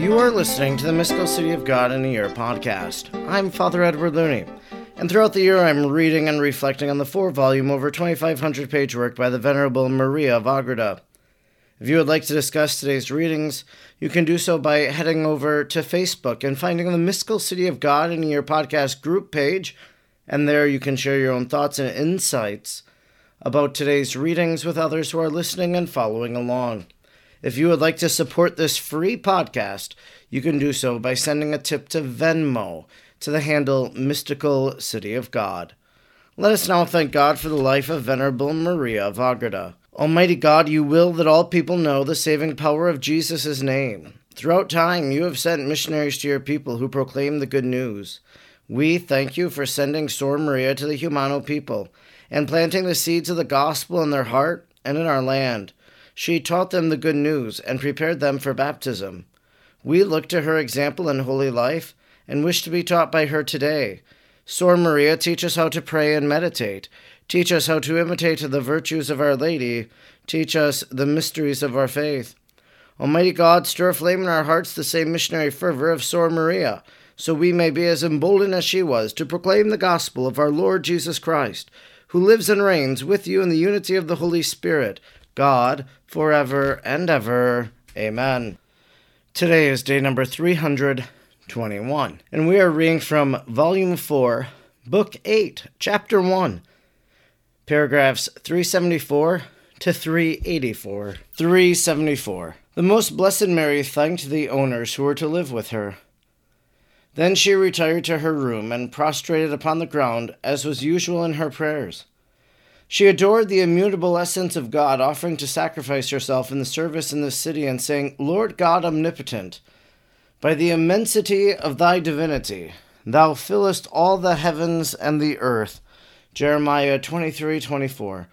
You are listening to the Mystical City of God in a Year podcast. I'm Father Edward Looney, and throughout the year I'm reading and reflecting on the four volume, over 2,500 page work by the Venerable Maria of Agreda. If you would like to discuss today's readings, you can do so by heading over to Facebook and finding the Mystical City of God in a Year podcast group page, and there you can share your own thoughts and insights about today's readings with others who are listening and following along. If you would like to support this free podcast, you can do so by sending a tip to Venmo to the handle Mystical City of God. Let us now thank God for the life of Venerable Maria of Agreda. Almighty God, you will that all people know the saving power of Jesus' name. Throughout time, you have sent missionaries to your people who proclaim the good news. We thank you for sending Sor Maria to the Jumano people and planting the seeds of the gospel in their heart and in our land. She taught them the good news and prepared them for baptism. We look to her example in holy life and wish to be taught by her today. Sor Maria, teach us how to pray and meditate. Teach us how to imitate the virtues of Our Lady. Teach us the mysteries of our faith. Almighty God, stir aflame in our hearts the same missionary fervor of Sor Maria, so we may be as emboldened as she was to proclaim the gospel of our Lord Jesus Christ, who lives and reigns with you in the unity of the Holy Spirit, God, forever and ever. Amen. Today is day number 321, and we are reading from Volume 4, Book 8, Chapter 1, paragraphs 374 to 384. 374. The Most Blessed Mary thanked the owners who were to live with her. Then she retired to her room and prostrated upon the ground, as was usual in her prayers. She adored the immutable essence of God, offering to sacrifice herself in the service in this city and saying, Lord God omnipotent, by the immensity of thy divinity, thou fillest all the heavens and the earth. Jeremiah 23 24.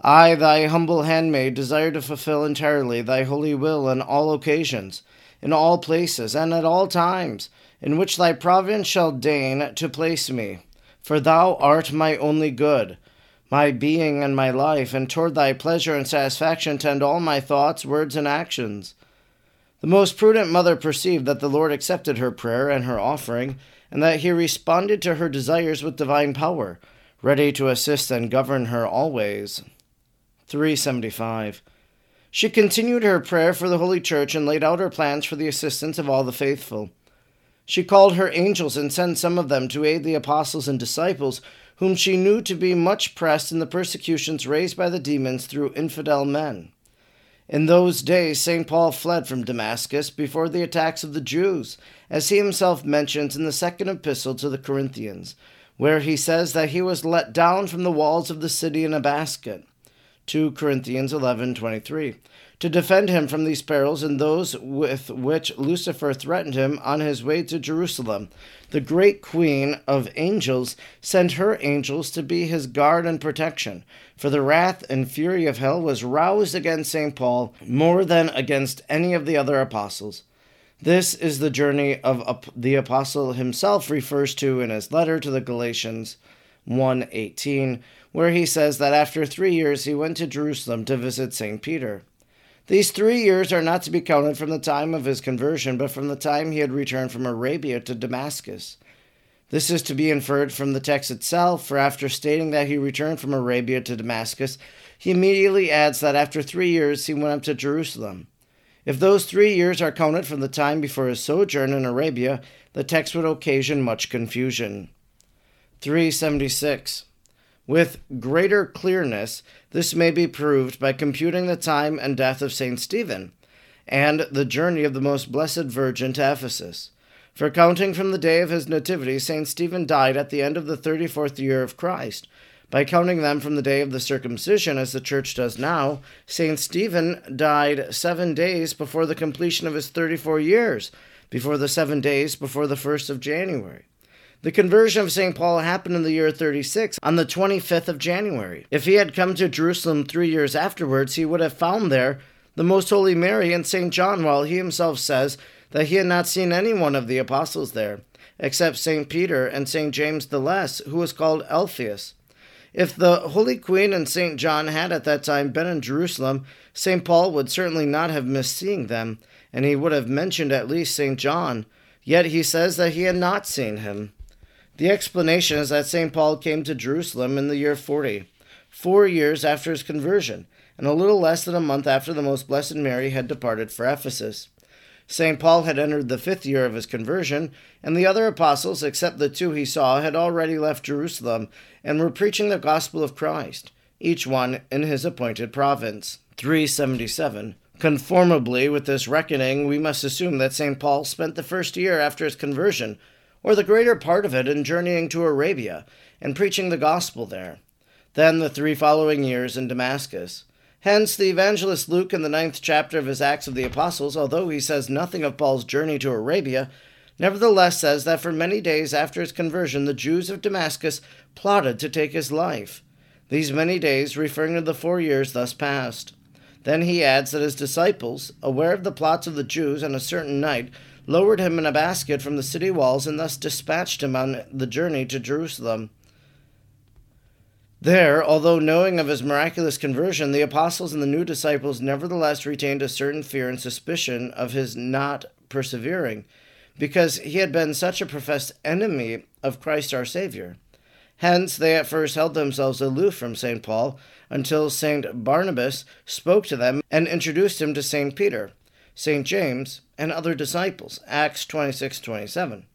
I, thy humble handmaid, desire to fulfill entirely thy holy will in all occasions, in all places, and at all times, in which thy providence shall deign to place me. For thou art my only good my being and my life, and toward thy pleasure and satisfaction tend all my thoughts, words, and actions. The most prudent mother perceived that the Lord accepted her prayer and her offering, and that he responded to her desires with divine power, ready to assist and govern her always. 375. She continued her prayer for the Holy Church and laid out her plans for the assistance of all the faithful. She called her angels and sent some of them to aid the apostles and disciples whom she knew to be much pressed in the persecutions raised by the demons through infidel men. In those days, St. Paul fled from Damascus before the attacks of the Jews, as he himself mentions in the second epistle to the Corinthians, where he says that he was let down from the walls of the city in a basket. 2 Corinthians 11:23 to defend him from these perils and those with which Lucifer threatened him on his way to Jerusalem. The great queen of angels sent her angels to be his guard and protection, for the wrath and fury of hell was roused against St. Paul more than against any of the other apostles. This is the journey of the apostle himself refers to in his letter to the Galatians 1:18, where he says that after 3 years he went to Jerusalem to visit St. Peter. These three years are not to be counted from the time of his conversion, but from the time he had returned from Arabia to Damascus. This is to be inferred from the text itself, for after stating that he returned from Arabia to Damascus, he immediately adds that after three years he went up to Jerusalem. If those three years are counted from the time before his sojourn in Arabia, the text would occasion much confusion. 376. With greater clearness, this may be proved by computing the time and death of St. Stephen, and the journey of the most blessed Virgin to Ephesus. For counting from the day of his nativity, St. Stephen died at the end of the thirty fourth year of Christ. By counting them from the day of the circumcision, as the Church does now, St. Stephen died seven days before the completion of his thirty four years, before the seven days before the first of January. The conversion of St. Paul happened in the year 36, on the 25th of January. If he had come to Jerusalem three years afterwards, he would have found there the Most Holy Mary and St. John, while he himself says that he had not seen any one of the apostles there, except St. Peter and St. James the Less, who was called Alphaeus. If the Holy Queen and St. John had at that time been in Jerusalem, St. Paul would certainly not have missed seeing them, and he would have mentioned at least St. John. Yet he says that he had not seen him. The explanation is that St. Paul came to Jerusalem in the year 40, four years after his conversion, and a little less than a month after the Most Blessed Mary had departed for Ephesus. St. Paul had entered the fifth year of his conversion, and the other apostles, except the two he saw, had already left Jerusalem and were preaching the gospel of Christ, each one in his appointed province. 377. Conformably with this reckoning, we must assume that St. Paul spent the first year after his conversion, or the greater part of it, in journeying to Arabia and preaching the gospel there. Then the three following years in Damascus. Hence, the evangelist Luke, in the ninth chapter of his Acts of the Apostles, although he says nothing of Paul's journey to Arabia, nevertheless says that for many days after his conversion, the Jews of Damascus plotted to take his life. These many days referring to the four years thus passed. Then he adds that his disciples, aware of the plots of the Jews on a certain night, lowered him in a basket from the city walls and thus dispatched him on the journey to Jerusalem. There, although knowing of his miraculous conversion, the apostles and the new disciples nevertheless retained a certain fear and suspicion of his not persevering, because he had been such a professed enemy of Christ our Savior. Hence, they at first held themselves aloof from St. Paul until St. Barnabas spoke to them and introduced him to St. Peter, St. James, and other disciples. Acts 26 27.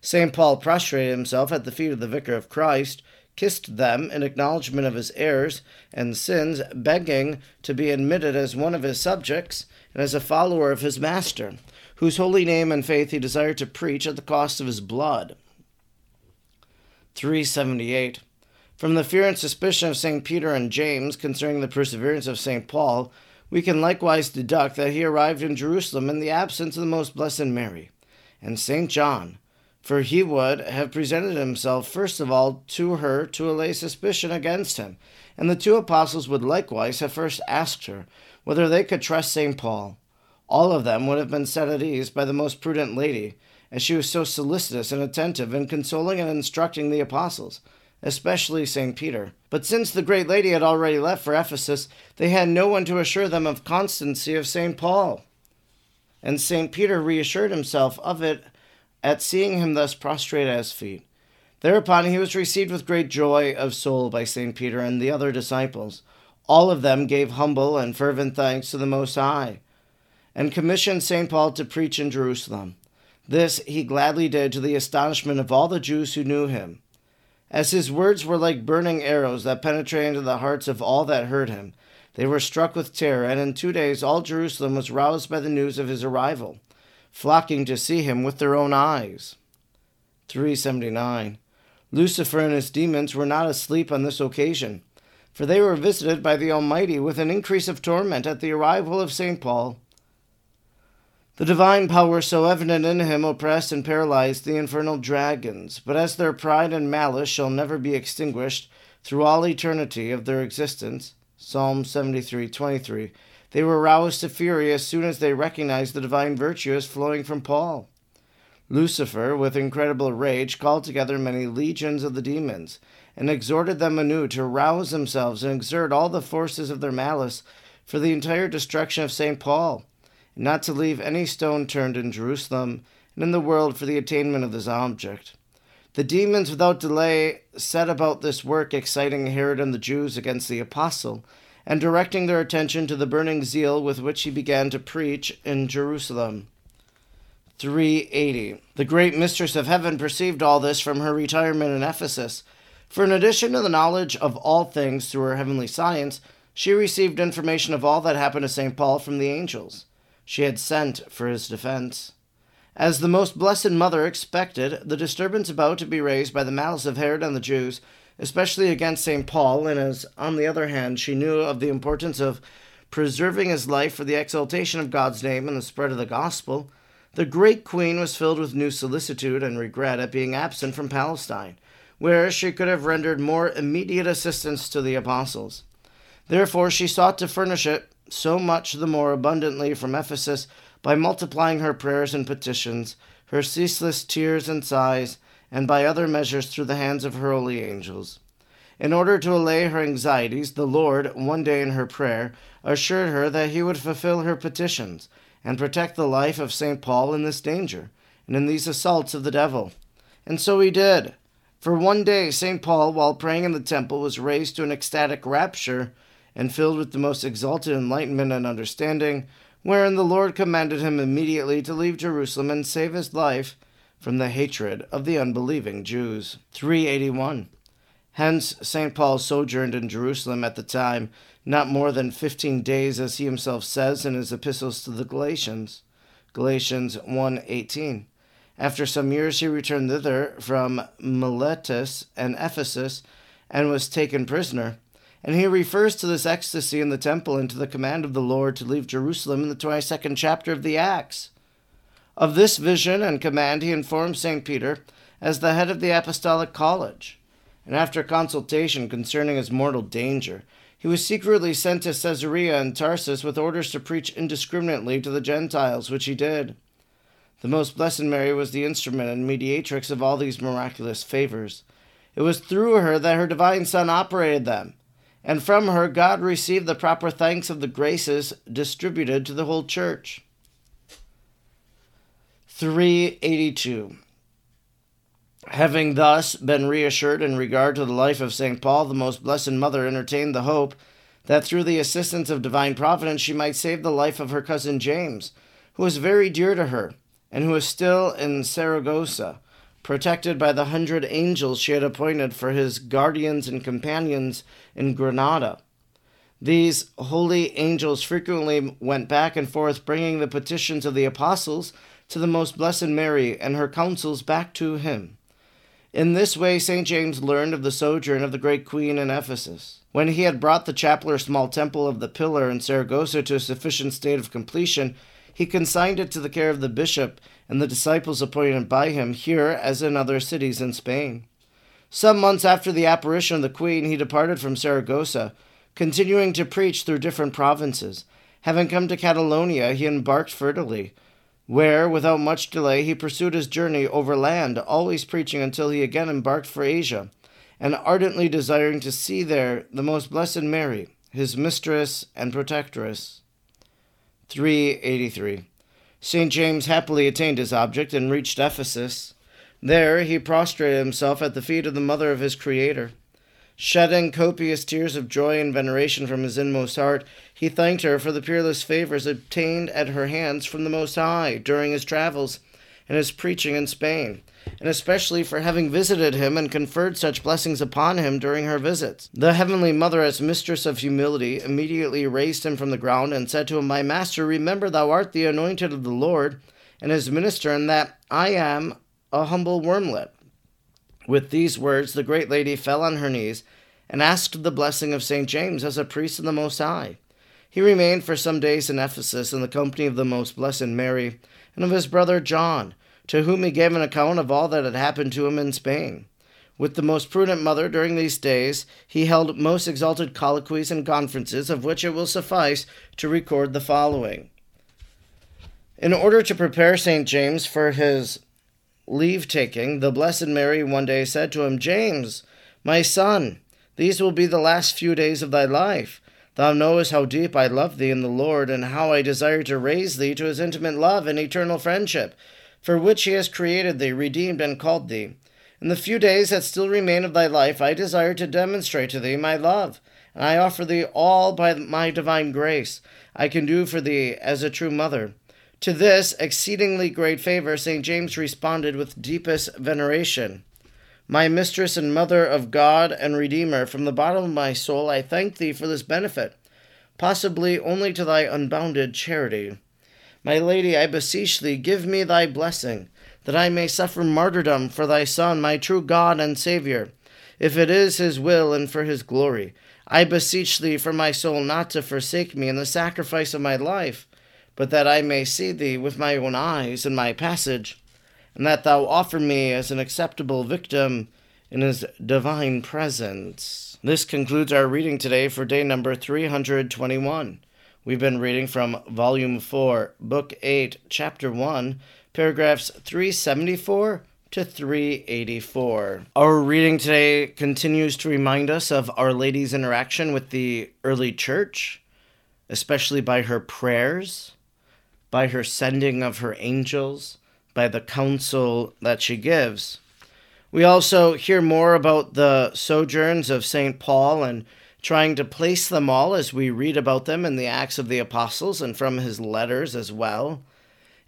St. Paul prostrated himself at the feet of the vicar of Christ kissed them in acknowledgment of his errors and sins, begging to be admitted as one of his subjects and as a follower of his master, whose holy name and faith he desired to preach at the cost of his blood. 378. From the fear and suspicion of St. Peter and James concerning the perseverance of St. Paul, we can likewise deduct that he arrived in Jerusalem in the absence of the most blessed Mary, and St. John, for he would have presented himself first of all to her to allay suspicion against him, and the two apostles would likewise have first asked her whether they could trust St. Paul. All of them would have been set at ease by the most prudent lady, as she was so solicitous and attentive in consoling and instructing the apostles, especially St. Peter. But since the great lady had already left for Ephesus, they had no one to assure them of constancy of St. Paul. And St. Peter reassured himself of it at seeing him thus prostrate at his feet. Thereupon he was received with great joy of soul by St. Peter and the other disciples. All of them gave humble and fervent thanks to the Most High, and commissioned St. Paul to preach in Jerusalem. This he gladly did to the astonishment of all the Jews who knew him. As his words were like burning arrows that penetrated into the hearts of all that heard him, they were struck with terror, and in two days all Jerusalem was roused by the news of his arrival flocking to see him with their own eyes. 379. Lucifer and his demons were not asleep on this occasion, for they were visited by the Almighty with an increase of torment at the arrival of St. Paul. The divine power so evident in him oppressed and paralyzed the infernal dragons, but as their pride and malice shall never be extinguished through all eternity of their existence, Psalm 73:23, they were roused to fury as soon as they recognized the divine virtue as flowing from Paul. Lucifer, with incredible rage, called together many legions of the demons, and exhorted them anew to rouse themselves and exert all the forces of their malice for the entire destruction of St. Paul, not to leave any stone turned in Jerusalem and in the world for the attainment of this object. The demons, without delay, set about this work, exciting Herod and the Jews against the apostle and directing their attention to the burning zeal with which he began to preach in Jerusalem. 380. The great mistress of heaven perceived all this from her retirement in Ephesus, for in addition to the knowledge of all things through her heavenly science, she received information of all that happened to St. Paul from the angels. She had sent for his defense. As the most blessed mother expected, the disturbance about to be raised by the malice of Herod and the Jews especially against St. Paul, and as, on the other hand, she knew of the importance of preserving his life for the exaltation of God's name and the spread of the gospel, the great queen was filled with new solicitude and regret at being absent from Palestine, where she could have rendered more immediate assistance to the apostles. Therefore, she sought to furnish it so much the more abundantly from Ephesus by multiplying her prayers and petitions, her ceaseless tears and sighs, and by other measures through the hands of her holy angels. In order to allay her anxieties, the Lord, one day in her prayer, assured her that he would fulfill her petitions and protect the life of St. Paul in this danger and in these assaults of the devil. And so he did. For one day, St. Paul, while praying in the temple, was raised to an ecstatic rapture and filled with the most exalted enlightenment and understanding, wherein the Lord commanded him immediately to leave Jerusalem and save his life from the hatred of the unbelieving Jews. 381. Hence, St. Paul sojourned in Jerusalem at the time not more than fifteen days, as he himself says in his epistles to the Galatians. Galatians 1:18. After some years he returned thither from Miletus and Ephesus and was taken prisoner. And he refers to this ecstasy in the temple and to the command of the Lord to leave Jerusalem in the 22nd chapter of the Acts. Of this vision and command he informed St. Peter as the head of the apostolic college and after consultation concerning his mortal danger, he was secretly sent to Caesarea and Tarsus with orders to preach indiscriminately to the Gentiles, which he did. The most blessed Mary was the instrument and mediatrix of all these miraculous favors. It was through her that her divine Son operated them, and from her God received the proper thanks of the graces distributed to the whole church. 382. Having thus been reassured in regard to the life of St. Paul, the most blessed mother entertained the hope that through the assistance of divine providence she might save the life of her cousin James, who was very dear to her, and who was still in Saragossa, protected by the hundred angels she had appointed for his guardians and companions in Granada. These holy angels frequently went back and forth bringing the petitions of the apostles to the most blessed Mary and her counsels back to him. In this way, St. James learned of the sojourn of the great queen in Ephesus. When he had brought the chapel or small temple of the pillar in Saragossa to a sufficient state of completion, he consigned it to the care of the bishop and the disciples appointed by him, here as in other cities in Spain. Some months after the apparition of the queen, he departed from Saragossa, continuing to preach through different provinces. Having come to Catalonia, he embarked for Italy where, without much delay, he pursued his journey overland, always preaching until he again embarked for Asia, and ardently desiring to see there the most blessed Mary, his mistress and protectress. 383. St. James happily attained his object and reached Ephesus. There he prostrated himself at the feet of the mother of his Creator. Shedding copious tears of joy and veneration from his inmost heart, he thanked her for the peerless favors obtained at her hands from the Most High during his travels and his preaching in Spain, and especially for having visited him and conferred such blessings upon him during her visits. The Heavenly Mother, as mistress of humility, immediately raised him from the ground and said to him, My master, remember thou art the anointed of the Lord and his minister, and that I am a humble wormlet. With these words, the great lady fell on her knees and asked the blessing of St. James as a priest of the Most High. He remained for some days in Ephesus in the company of the Most Blessed Mary and of his brother John, to whom he gave an account of all that had happened to him in Spain. With the most prudent mother during these days, he held most exalted colloquies and conferences, of which it will suffice to record the following. In order to prepare St. James for his leave taking, the Blessed Mary one day said to him, James, my son, these will be the last few days of thy life. Thou knowest how deep I love thee in the Lord, and how I desire to raise thee to his intimate love and eternal friendship, for which he has created thee, redeemed, and called thee. In the few days that still remain of thy life, I desire to demonstrate to thee my love, and I offer thee all by my divine grace I can do for thee as a true mother. To this exceedingly great favor, St. James responded with deepest veneration. My mistress and mother of God and Redeemer, from the bottom of my soul I thank thee for this benefit, possibly only to thy unbounded charity. My lady, I beseech thee, give me thy blessing, that I may suffer martyrdom for thy Son, my true God and Saviour, if it is his will and for his glory. I beseech thee for my soul not to forsake me in the sacrifice of my life but that I may see thee with my own eyes in my passage, and that thou offer me as an acceptable victim in his divine presence. This concludes our reading today for day number 321. We've been reading from Volume 4, Book 8, Chapter 1, paragraphs 374 to 384. Our reading today continues to remind us of Our Lady's interaction with the early church, especially by her prayers, by her sending of her angels, by the counsel that she gives. We also hear more about the sojourns of St. Paul and trying to place them all as we read about them in the Acts of the Apostles and from his letters as well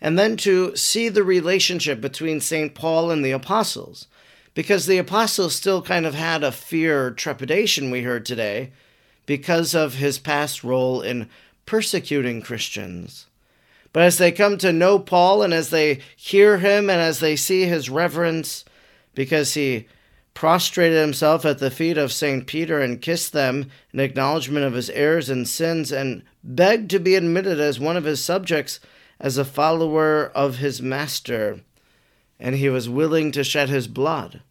and then to see the relationship between St. Paul and the apostles. Because the apostles still kind of had a fear or trepidation, we heard today, because of his past role in persecuting Christians. But as they come to know Paul and as they hear him and as they see his reverence, because he prostrated himself at the feet of St. Peter and kissed them in acknowledgement of his errors and sins and begged to be admitted as one of his subjects as a follower of his master, and he was willing to shed his blood.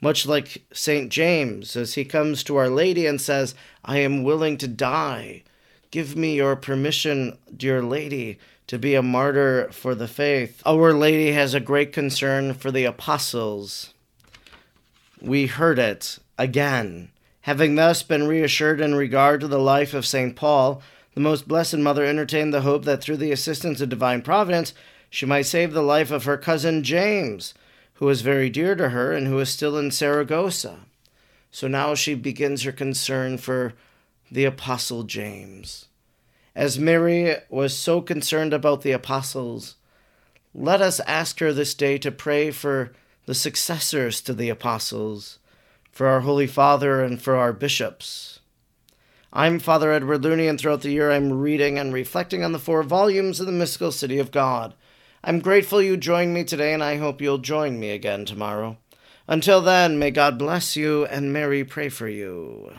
Much like St. James, as he comes to Our Lady and says, I am willing to die. Give me your permission, dear Lady, to be a martyr for the faith. Our Lady has a great concern for the apostles. We heard it again. Having thus been reassured in regard to the life of St. Paul, the most blessed mother entertained the hope that through the assistance of divine providence she might save the life of her cousin James, who was very dear to her and who is still in Saragossa. So now she begins her concern for the Apostle James. As Mary was so concerned about the apostles, let us ask her this day to pray for the successors to the apostles, for our Holy Father, and for our bishops. I'm Father Edward Looney, and throughout the year I'm reading and reflecting on the four volumes of the Mystical City of God. I'm grateful you joined me today, and I hope you'll join me again tomorrow. Until then, may God bless you and Mary pray for you.